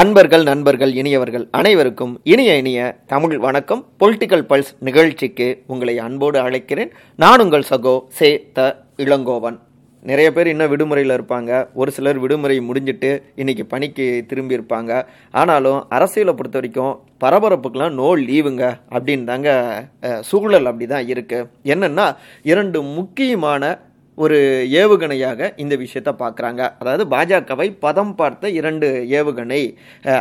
அன்பர்கள் நண்பர்கள் இனியவர்கள் அனைவருக்கும் இனிய இனிய தமிழ் வணக்கம். பொலிட்டிக்கல் பல்ஸ் நிகழ்ச்சிக்கு உங்களை அன்போடு அழைக்கிறேன். நான் உங்கள் சகோ சே த இளங்கோவன். நிறைய பேர் இன்னும் விடுமுறையில் இருப்பாங்க. ஒரு சிலர் விடுமுறை முடிஞ்சிட்டு இன்னைக்கு பணிக்கு திரும்பி இருப்பாங்க. ஆனாலும் அரசியலை பொறுத்த வரைக்கும் பரபரப்புக்கெலாம் நோ லீவுங்க அப்படின்னு தாங்க சூழல் அப்படி தான் இருக்குது என்னென்னா இரண்டு முக்கியமான ஒரு ஏவுகணையாக இந்த விஷயத்தை பார்க்குறாங்க. அதாவது பாஜகவை பதம் பார்த்த இரண்டு ஏவுகணை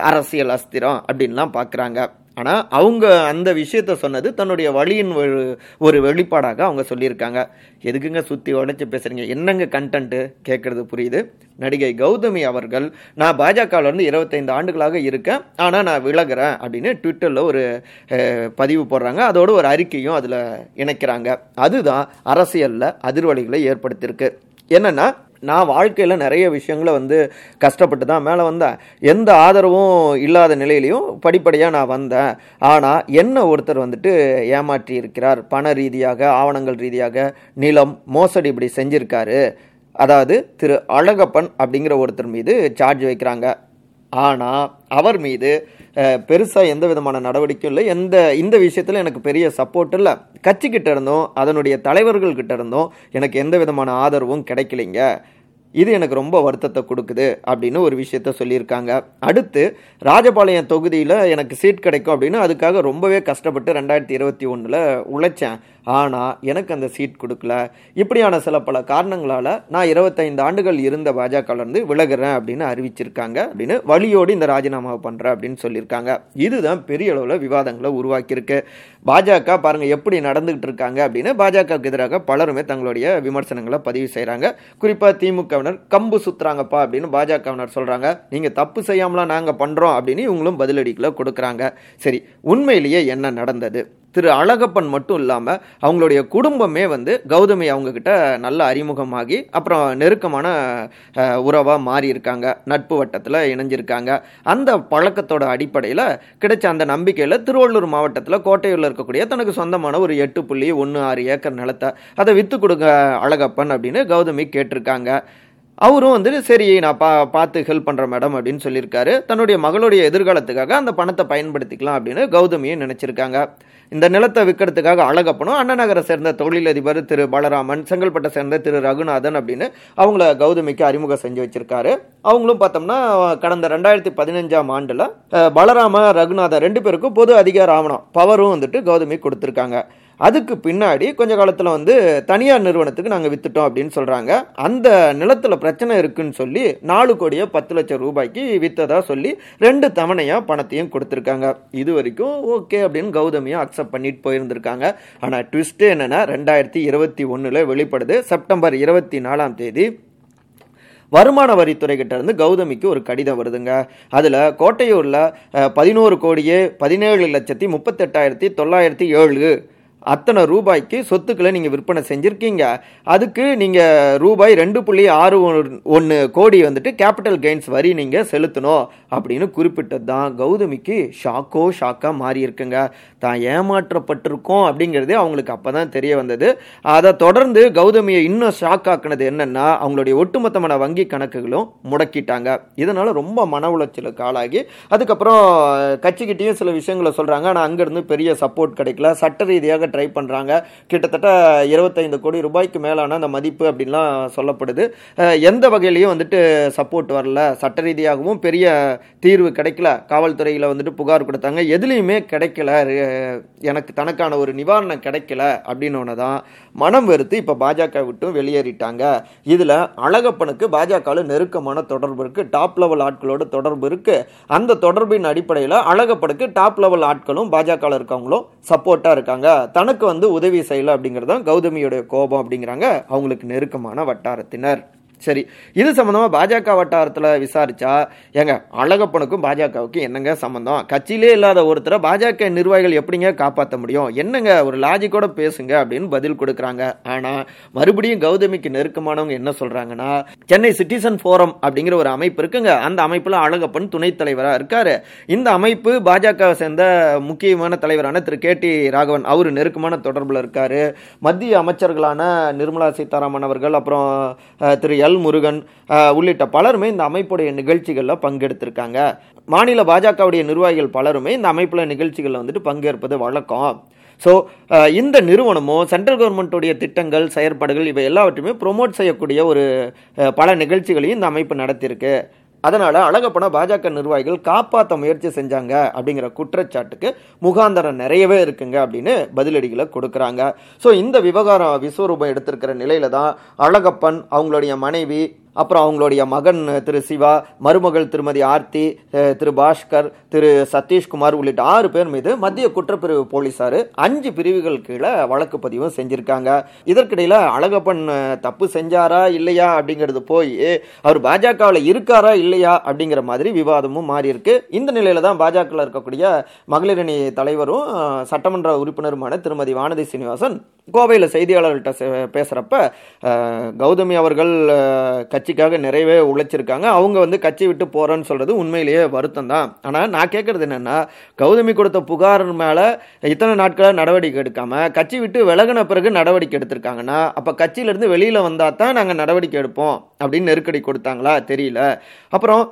அரசியல் அஸ்திரம் அப்படின்லாம் பார்க்குறாங்க. ஆனால் அவங்க அந்த விஷயத்த சொன்னது தன்னுடைய வழியின் ஒரு ஒரு வெளிப்பாடாக அவங்க சொல்லியிருக்காங்க. எதுக்குங்க சுற்றி உழைச்சி பேசுகிறீங்க என்னங்க கண்டென்ட்டு கேட்குறது புரியுது? நடிகை கௌதமி அவர்கள் நான் பாஜகவிலேருந்து இருபத்தைந்து ஆண்டுகளாக இருக்கேன் ஆனால் நான் விலகிறேன் அப்படின்னு ட்விட்டரில் ஒரு பதிவு போடுறாங்க. அதோட ஒரு அறிக்கையும் அதில் இணைக்கிறாங்க. அதுதான் அரசியலில் அதிர்வலிகளை ஏற்படுத்தியிருக்கு. என்னென்னா நான் வாழ்க்கையில் நிறைய விஷயங்களை வந்து கஷ்டப்பட்டு தான் மேலே வந்தேன். எந்த ஆதரவும் இல்லாத நிலையிலையும் படிப்படியாக நான் வந்தேன். ஆனால் என்ன ஒருத்தர் வந்துட்டு ஏமாற்றி இருக்கிறார். பண ரீதியாக ஆவணங்கள் ரீதியாக நிலம் மோசடி இப்படி செஞ்சிருக்காரு. அதாவது திரு அழகப்பன் அப்படிங்கிற ஒருத்தர் மீது சார்ஜ் வைக்கிறாங்க. ஆனால் அவர் மீது பெருசாக எந்த விதமான நடவடிக்கையும் இல்லை. எந்த இந்த விஷயத்தில் எனக்கு பெரிய சப்போர்ட் இல்லை. கட்சிக்கிட்ட இருந்தும் அதனுடைய தலைவர்கள் கிட்ட இருந்தும் எனக்கு எந்த விதமான ஆதரவும் கிடைக்கலைங்க. இது எனக்கு ரொம்ப வருத்தத்தை கொடுக்குது அப்படின்னு ஒரு விஷயத்த சொல்லியிருக்காங்க. அடுத்து ராஜபாளையம் தொகுதியில் எனக்கு சீட் கிடைக்கும் அப்படின்னு அதுக்காக ரொம்பவே கஷ்டப்பட்டு ரெண்டாயிரத்தி இருபத்தி ஒன்றில் உழைச்சேன். ஆனால் எனக்கு அந்த சீட் கொடுக்கல. இப்படியான சில பல காரணங்களால் நான் இருபத்தைந்து ஆண்டுகள் இருந்த பாஜகலேருந்து விலகுறேன் அப்படின்னு அறிவிச்சிருக்காங்க அப்படின்னு வழியோடு இந்த ராஜினாமாவை பண்ணுறேன் அப்படின்னு சொல்லியிருக்காங்க. இதுதான் பெரிய அளவில் விவாதங்களை உருவாக்கியிருக்கு. பாஜக பாருங்கள் எப்படி நடந்துகிட்டு இருக்காங்க அப்படின்னு பாஜகவுக்கு எதிராக பலருமே தங்களுடைய விமர்சனங்களை பதிவு செய்கிறாங்க குறிப்பாக திமுகவினர் கம்பு சுத்துறாங்கப்பா அப்படின்னு பாஜகவினர் சொல்கிறாங்க நீங்கள் தப்பு செய்யாமலாம் நாங்கள் பண்ணுறோம் அப்படின்னு இவங்களும் பதிலடிகளை கொடுக்குறாங்க. சரி உண்மையிலேயே என்ன நடந்தது? திரு அழகப்பன் மட்டும் இல்லாமல் அவங்களுடைய குடும்பமே வந்து கௌதமி அவங்கக்கிட்ட நல்ல அறிமுகமாகி அப்புறம் நெருக்கமான உறவாக மாறி இருக்காங்க நட்பு வட்டத்தில் இணைஞ்சிருக்காங்க. அந்த பழக்கத்தோட அடிப்படையில் கிடைச்ச அந்த நம்பிக்கையில் திருவள்ளூர் மாவட்டத்தில் கோட்டையூரில் இருக்கக்கூடிய தனக்கு சொந்தமான ஒரு எட்டு புள்ளி ஒன்று ஆறு ஏக்கர் நிலத்தை அதை விற்று கொடுங்க அழகப்பன் அப்படின்னு கௌதமி கேட்டிருக்காங்க. அவரும் வந்துட்டு சரி நான் பா பார்த்து ஹெல்ப் பண்ணுறேன் மேடம் அப்படின்னு சொல்லியிருக்காரு. தன்னுடைய மகளுடைய எதிர்காலத்துக்காக அந்த பணத்தை பயன்படுத்திக்கலாம் அப்படின்னு கௌதமியும் நினச்சிருக்காங்க. இந்த நிலத்தை விற்கிறதுக்காக அழகப்பனும் அண்ணநகரை சேர்ந்த தொழிலதிபர் திரு பாலராமன் செங்கல்பட்டை சேர்ந்த திரு ரகுநாதன் அப்படின்னு அவங்கள கௌதமிக்கு அறிமுகம் செஞ்சு வச்சிருக்காரு. அவங்களும் பார்த்தோம்னா கடந்த ரெண்டாயிரத்தி பதினஞ்சாம் ஆண்டில் பலராம ரகுநாதன் ரெண்டு பேருக்கும் பொது அதிகார ஆவணம் பவரும் வந்துட்டு கௌதமி கொடுத்துருக்காங்க. அதுக்கு பின்னாடி கொஞ்ச காலத்தில் வந்து தனியார் நிறுவனத்துக்கு நாங்கள் வித்துட்டோம் அப்படின்னு சொல்கிறாங்க அந்த நிலத்தில் பிரச்சனை இருக்குன்னு சொல்லி நாலு கோடியே பத்து லட்சம் ரூபாய்க்கு வித்ததா சொல்லி ரெண்டு தவணையாக பணத்தையும் கொடுத்துருக்காங்க. இது வரைக்கும் ஓகே அப்படின்னு கௌதமியும் அக்செப்ட் பண்ணிட்டு போயிருந்திருக்காங்க. ஆனால் ட்விஸ்ட்டு என்னென்னா ரெண்டாயிரத்தி இருபத்தி ஒன்றில் வெளிப்படுது. செப்டம்பர் இருபத்தி நாலாம் தேதி வருமான வரித்துறை கிட்ட இருந்து கௌதமிக்கு ஒரு கடிதம் வருதுங்க. அதில் கோட்டையூரில் பதினோரு கோடியே பதினேழு லட்சத்தி முப்பத்தெட்டாயிரத்தி தொள்ளாயிரத்தி ஏழு அத்தனை ரூபாய்க்கு சொத்துக்களை நீங்கள் விற்பனை செஞ்சுருக்கீங்க. அதுக்கு நீங்கள் ரூபாய் ரெண்டு புள்ளி ஆறு ஒன்று கோடி வந்துட்டு கேபிட்டல் கெயின்ஸ் வரி நீங்கள் செலுத்தணும் அப்படின்னு குறிப்பிட்டது தான் கௌதமிக்கு ஷாக்கோ ஷாக்காக மாறி இருக்குங்க தான் ஏமாற்றப்பட்டிருக்கோம் அப்படிங்கிறது அவங்களுக்கு அப்போ தான் தெரிய வந்தது. அதை தொடர்ந்து கௌதமியை இன்னும் ஷாக் ஆக்கினது என்னென்னா அவங்களுடைய ஒட்டுமொத்தமான வங்கி கணக்குகளும் முடக்கிட்டாங்க. இதனால் ரொம்ப மன உளைச்சலுக்கு ஆளாகி அதுக்கப்புறம் கட்சிக்கிட்டேயும் சில விஷயங்களை சொல்கிறாங்க ஆனால் அங்கேருந்து பெரிய சப்போர்ட் கிடைக்கல. சட்ட ரீதியாக ட்ரை பண்ணுறாங்க கிட்டத்தட்ட இருபத்தைந்து கோடி ரூபாய்க்கு மேலான அந்த மதிப்பு அப்படின்லாம் சொல்லப்படுது. எந்த வகையிலையும் வந்துட்டு சப்போர்ட் வரல. சட்ட ரீதியாகவும் பெரிய தீர்வு கிடைக்கல. காவல்துறையில் வந்துட்டு புகார் கொடுத்தாங்க. எதுலேயுமே கிடைக்கல. எனக்கு தனக்கான ஒரு நிவாரணம் கிடைக்கல அப்படின்னு தான் மனம் வெறுத்து இப்போ பாஜக விட்டும் வெளியேறிட்டாங்க. இதில் அழகப்பனுக்கு பாஜகவில் நெருக்கமான தொடர்பு இருக்குது டாப் லெவல் ஆட்களோட தொடர்பு இருக்குது அந்த தொடர்பின் அடிப்படையில் அழகப்பனுக்கு டாப் லெவல் ஆட்களும் பாஜகவில் இருக்கவங்களும் சப்போர்ட்டாக இருக்காங்க. தனக்கு வந்து உதவி செய்யலை அப்படிங்கிறது தான் கௌதமியுடைய கோபம் அப்படிங்கிறாங்க. அவங்களுக்கு நெருக்கமான வட்டாரத்தினர். சரி இது சம்மந்தமாக பாஜக வட்டாரத்தில் விசாரித்தா ஏங்க அழகப்பனுக்கும் பாஜகவுக்கும் என்னங்க சம்மந்தம் கட்சியிலே இல்லாத ஒருத்தரை பாஜக நிர்வாகிகள் எப்படிங்க காப்பாற்ற முடியும்? என்னங்க ஒரு லாஜிக்கோட பேசுங்க அப்படின்னு பதில் கொடுக்குறாங்க. ஆனால் மறுபடியும் கௌதமிக்கு நெருக்கமானவங்க என்ன சொல்கிறாங்கன்னா சென்னை சிட்டிசன் ஃபோரம் அப்படிங்கிற ஒரு அமைப்பு இருக்குங்க. அந்த அமைப்பில் அழகப்பன் துணைத் தலைவராக இருக்காரு. இந்த அமைப்பு பாஜகவை சேர்ந்த முக்கியமான தலைவரான திரு. கே. டி. ராகவன் அவர் நெருக்கமான தொடர்பில் இருக்காரு. மத்திய அமைச்சர்களான நிர்மலா சீதாராமன் அவர்கள் அப்புறம் அஹ், திரு. எல் முருகன் உள்ளிட்ட பலருமே இந்த அமைப்புடைய நிகழ்ச்சிகளில் பங்கெடுத்திருக்காங்க. மாநில பாஜகவுடைய நிர்வாகிகள் பலருமே இந்த அமைப்பில் நிகழ்ச்சிகளில் வந்துட்டு பங்கேற்பது வழக்கம். ஸோ இந்த நிறுவனமும் சென்ட்ரல் கவர்மெண்ட்டுடைய திட்டங்கள் செயற்பாடுகள் இவை எல்லாவற்றையுமே ப்ரொமோட் செய்யக்கூடிய ஒரு பல நிகழ்ச்சிகளையும் இந்த அமைப்பு நடத்தியிருக்கு. அதனால் அழகப்பன பாஜக நிர்வாகிகள் காப்பாற்ற முயற்சி செஞ்சாங்க அப்படிங்கிற குற்றச்சாட்டுக்கு முகாந்தரம் நிறையவே இருக்குங்க அப்படின்னு பதிலடிகளை கொடுக்குறாங்க. ஸோ இந்த விவகாரம் விஸ்வரூபம் எடுத்திருக்கிற நிலையில தான் அழகப்பன் அவங்களுடைய மனைவி அப்புறம் அவங்களுடைய மகன் திரு சிவா மருமகள் திருமதி ஆர்த்தி திரு பாஸ்கர் திரு சதீஷ்குமார் உள்ளிட்ட ஆறு பேர் மீது மத்திய குற்றப்பிரிவு போலீசார் அஞ்சு பிரிவுகள் கீழே வழக்கு பதிவும் செஞ்சிருக்காங்க. இதற்கிடையில் அழகப்பன் தப்பு செஞ்சாரா இல்லையா அப்படிங்கிறது போய் அவர் பாஜகவில் இருக்காரா இல்லையா அப்படிங்கிற மாதிரி விவாதமும் மாறி இருக்கு இந்த நிலையில தான் பாஜகவில் இருக்கக்கூடிய மகளிரணி தலைவரும் சட்டமன்ற உறுப்பினருமான திருமதி வானதி சீனிவாசன் கோவையில் செய்தியாளர்கள்ட்ட பேசுகிறப்ப கௌதமி அவர்கள் கட்சிக்காக நிறையவே உழைச்சிருக்காங்க. அவங்க வந்து கட்சி விட்டு போகிறேன்னு சொல்கிறது உண்மையிலேயே வருத்தம் தான். ஆனால் நான் கேட்குறது என்னென்னா கௌதமி கொடுத்த புகார் மேலே இத்தனை நாட்களாக நடவடிக்கை எடுக்காமல் கட்சி விட்டு விலகின பிறகு நடவடிக்கை எடுத்திருக்காங்கன்னா அப்போ கட்சியிலேருந்து வெளியில் வந்தால் தான் நாங்கள் நடவடிக்கை எடுப்போம் அப்படின்னு நெருக்கடி கொடுத்தாங்களா? தெரியல. அப்புறம்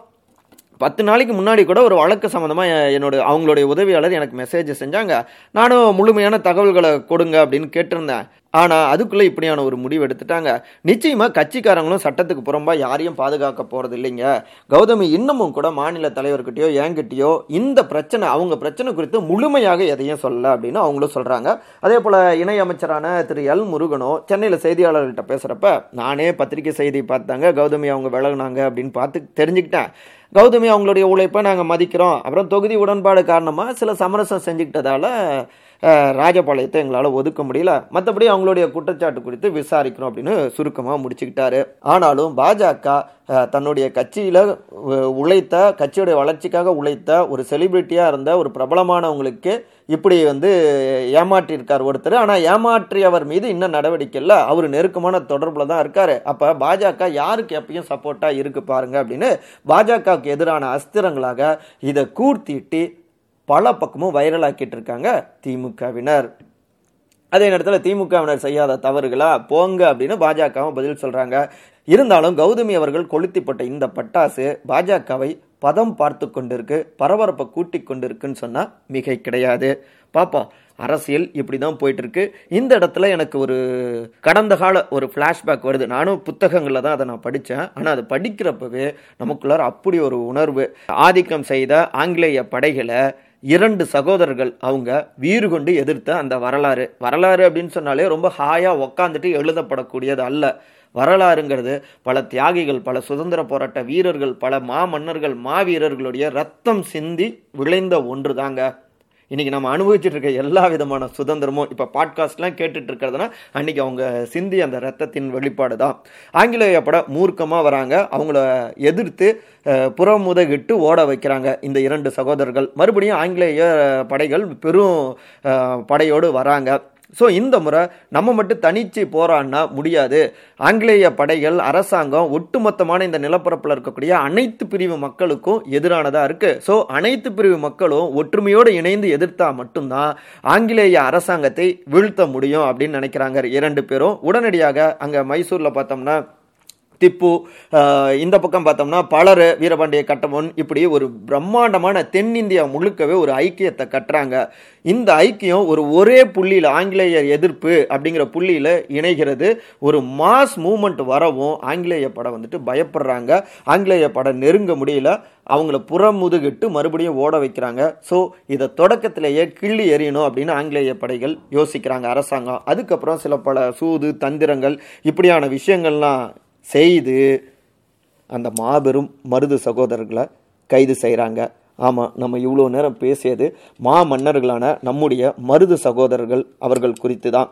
பத்து நாளைக்கு முன்னாடி கூட ஒரு வழக்கு சம்மந்தமாக என்னோட அவங்களுடைய உதவியாளர் எனக்கு மெசேஜ் செஞ்சாங்க. நானும் முழுமையான தகவல்களை கொடுங்க அப்படின்னு கேட்டிருந்தேன். ஆனால் அதுக்குள்ளே இப்படியான ஒரு முடிவு எடுத்துட்டாங்க. நிச்சயமாக கட்சிக்காரங்களும் சட்டத்துக்கு புறம்பாக யாரையும் பாதுகாக்க போகிறது இல்லைங்க. கௌதமி இன்னமும் கூட மாநில தலைவர்கிட்டயோ என்கிட்டயோ இந்த பிரச்சனை அவங்க பிரச்சனை குறித்து முழுமையாக எதையும் சொல்லலை அப்படின்னு அவங்களும் சொல்கிறாங்க அதே போல் இணை அமைச்சரான திரு எல் முருகனோ சென்னையில் செய்தியாளர்கள்ட்ட பேசுகிறப்ப நானே பத்திரிகை செய்தி பார்த்தாங்க கௌதமி அவங்க விலகுனாங்க அப்படின்னு பார்த்து தெரிஞ்சுக்கிட்டேன். கௌதமி அவங்களுடைய உழைப்பை நாங்கள் மதிக்கிறோம். அப்புறம் தொகுதி உடன்பாடு காரணமாக சில சமரசம் செஞ்சுக்கிட்டதால ராஜபாளையத்தை எங்களால் ஒதுக்க முடியல. மற்றபடி அவங்களுடைய குற்றச்சாட்டு குறித்து விசாரிக்கிறோம் அப்படின்னு சுருக்கமாக முடிச்சுக்கிட்டாரு. ஆனாலும் பாஜக தன்னுடைய கட்சியில் உழைத்த கட்சியுடைய வளர்ச்சிக்காக உழைத்த ஒரு செலிபிரிட்டியாக இருந்த ஒரு பிரபலமானவங்களுக்கு இப்படி வந்து ஏமாற்றியிருக்கார் ஒருத்தர். ஆனால் ஏமாற்றியவர் மீது இன்னும் நடவடிக்கை இல்லை. அவர் நெருக்கமான தொடர்பில் தான் இருக்கார். அப்போ பாஜக யாருக்கு எப்பயும் சப்போர்ட்டாக இருக்கு பாருங்க அப்படின்னு பாஜகவுக்கு எதிரான அஸ்திரங்களாக இதை கூர்த்திட்டு பல பக்கமும் வைரலாக்கிட்டு இருக்காங்க திமுகவினர். அதே நேரத்தில் திமுகவினர் செய்யாத தவறுகளா போங்க அப்படின்னு பாஜகவும் பதில் சொல்றாங்க. இருந்தாலும் கௌதமி அவர்கள் கொளுத்திப்பட்ட இந்த பட்டாசு பாஜகவை பதம் பார்த்து கொண்டிருக்கு பரபரப்பை கூட்டி கொண்டிருக்குன்னு சொன்னால் மிகை கிடையாது. பாப்போம் அரசியல் இப்படி தான் போயிட்டு இருக்கு இந்த இடத்துல எனக்கு ஒரு கடந்த கால ஒரு ஃப்ளாஷ்பேக் வருது. நானும் புத்தகங்களில் தான் அதை நான் படித்தேன் ஆனால் அது படிக்கிறப்பவே நமக்குள்ளார அப்படி ஒரு உணர்வு. ஆதிக்கம் செய்த ஆங்கிலேய படைகளை இரண்டு சகோதரர்கள் அவங்க வீறு கொண்டு எதிர்த்த அந்த வரலாறு. வரலாறு அப்படின்னு சொன்னாலே ரொம்ப ஹாயாக உக்காந்துட்டு எழுதப்படக்கூடியது அல்ல. வரலாறுங்கிறது பல தியாகிகள் பல சுதந்திர போராட்ட வீரர்கள் பல மாமன்னர்கள் மாவீரர்களுடைய ரத்தம் சிந்தி விளைந்த ஒன்று தாங்க இன்றைக்கி நம்ம அனுபவிச்சுட்டு இருக்க எல்லா விதமான சுதந்திரமும் இப்போ பாட்காஸ்ட்லாம் கேட்டுட்டு இருக்கிறதுனா அன்றைக்கி அவங்க சிந்தி அந்த ரத்தத்தின் வெளிப்பாடு தான் ஆங்கிலேய பட மூர்க்கமாக வராங்க. அவங்கள எதிர்த்து புறமுதகிட்டு ஓட வைக்கிறாங்க இந்த இரண்டு சகோதரர்கள். மறுபடியும் ஆங்கிலேய படைகள் பெரும் படையோடு வராங்க. ஸோ இந்த முறை நம்ம மட்டும் தனிச்சு போராடினா முடியாது. ஆங்கிலேய படைகள் அரசாங்கம் ஒட்டுமொத்தமான இந்த நிலப்பரப்பில் இருக்கக்கூடிய அனைத்து பிரிவு மக்களுக்கும் எதிரானதாக இருக்குது ஸோ அனைத்து பிரிவு மக்களும் ஒற்றுமையோடு இணைந்து எதிர்த்தா மட்டும்தான் ஆங்கிலேய அரசாங்கத்தை வீழ்த்த முடியும் அப்படின்னு நினைக்கிறாங்க இரண்டு பேரும். உடனடியாக அங்கே மைசூரில் பார்த்தோம்னா திப்பு இந்த பக்கம் பார்த்தோம்னா பலர் வீரபாண்டிய கட்டபொன் இப்படி ஒரு பிரம்மாண்டமான தென்னிந்தியா முழுக்கவே ஒரு ஐக்கியத்தை கட்டுறாங்க. இந்த ஐக்கியம் ஒரு ஒரே புள்ளியில் ஆங்கிலேயர் எதிர்ப்பு அப்படிங்கிற புள்ளியில் இணைகிறது. ஒரு மாஸ் மூமெண்ட் வரவும் ஆங்கிலேய படம் வந்துட்டு பயப்படுறாங்க. ஆங்கிலேய படம் நெருங்க முடியல. அவங்கள புறமுதுகிட்டு மறுபடியும் ஓட வைக்கிறாங்க. ஸோ இதை தொடக்கத்திலேயே கிள்ளி எறியணும் அப்படின்னு ஆங்கிலேய படைகள் யோசிக்கிறாங்க அரசாங்கம். அதுக்கப்புறம் சில பல சூது தந்திரங்கள் இப்படியான விஷயங்கள்லாம் செய்து அந்த மாபெரும் மருது சகோதரர்களை கைது செய்கிறாங்க ஆமாம் நம்ம இவ்வளோ நேரம் பேசியது மா மன்னர்களான நம்முடைய மருது சகோதரர்கள் அவர்கள் குறித்து தான்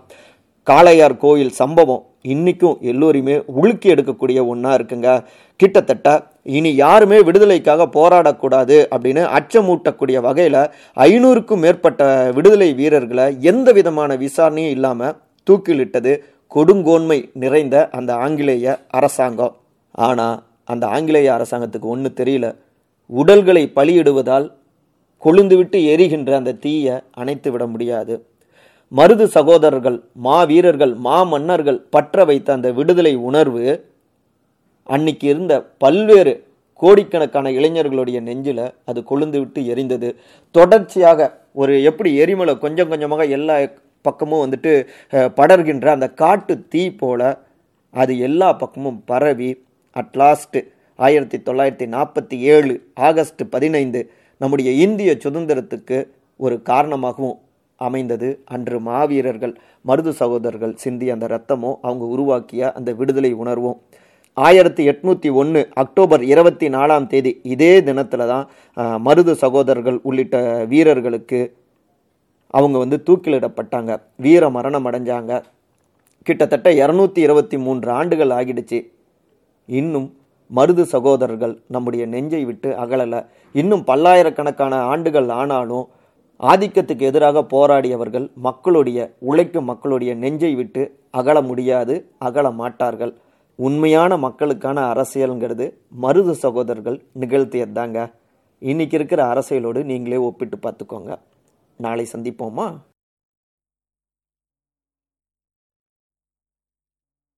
காளையார் கோயில் சம்பவம் இன்றைக்கும் எல்லோரையுமே உழுக்கி எடுக்கக்கூடிய ஒன்றா இருக்குங்க. கிட்டத்தட்ட இனி யாருமே விடுதலைக்காக போராடக்கூடாது அப்படின்னு அச்சமூட்டக்கூடிய வகையில் ஐநூறுக்கும் மேற்பட்ட விடுதலை வீரர்களை எந்த விதமான விசாரணையும் இல்லாமல் தூக்கிலிட்டது. கொடுங்கோன்மை நிறைந்த அந்த ஆங்கிலேய அரசாங்கம். ஆனால் அந்த ஆங்கிலேய அரசாங்கத்துக்கு ஒன்று தெரியல. உடல்களை பலியிடுவதால் கொழுந்துவிட்டு எரிகின்ற அந்த தீயை அணைத்து விட முடியாது. மருது சகோதரர்கள் மா வீரர்கள் மா மன்னர்கள் பற்ற வைத்த அந்த விடுதலை உணர்வு அன்னைக்கு இருந்த பல்வேறு கோடிக்கணக்கான இளைஞர்களுடைய நெஞ்சில் அது கொழுந்து விட்டு எரிந்தது. தொடர்ச்சியாக ஒரு எப்படி எரிமலை கொஞ்சம் கொஞ்சமாக எல்லா பக்கமும் வந்துட்டு படர்கின்ற அந்த காட்டு தீ போல அது எல்லா பக்கமும் பரவி அட்லாஸ்ட்டு ஆயிரத்தி தொள்ளாயிரத்தி நாற்பத்தி ஏழு ஆகஸ்ட் பதினைந்து நம்முடைய இந்திய சுதந்திரத்துக்கு ஒரு காரணமாகவும் அமைந்தது. அன்று மாவீரர்கள் மருது சகோதரர்கள் சிந்திய அந்த ரத்தமும் அவங்க உருவாக்கிய அந்த விடுதலை உணர்வும். ஆயிரத்தி எட்நூற்றி ஒன்று அக்டோபர் இருபத்தி நாலாம் தேதி இதே தினத்தில் தான் மருது சகோதரர்கள் உள்ளிட்ட வீரர்களுக்கு அவங்க வந்து தூக்கிலிடப்பட்டாங்க. வீர மரணம் அடைஞ்சாங்க. கிட்டத்தட்ட இரநூத்தி இருபத்தி மூன்று ஆண்டுகள் ஆகிடுச்சு. இன்னும் மருது சகோதரர்கள் நம்முடைய நெஞ்சை விட்டு அகலல. இன்னும் பல்லாயிரக்கணக்கான ஆண்டுகள் ஆனாலும் ஆதிக்கத்துக்கு எதிராக போராடியவர்கள் மக்களுடைய உழைக்கும் மக்களுடைய நெஞ்சை விட்டு அகல முடியாது அகல மாட்டார்கள். உண்மையான மக்களுக்கான அரசியல்ங்கிறது மருது சகோதரர்கள் நிகழ்த்தியதாங்க. இன்னைக்கு இருக்கிற அரசியலோடு நீங்களே ஒப்பிட்டு பார்த்துக்கோங்க. நாளை சந்திப்போமா?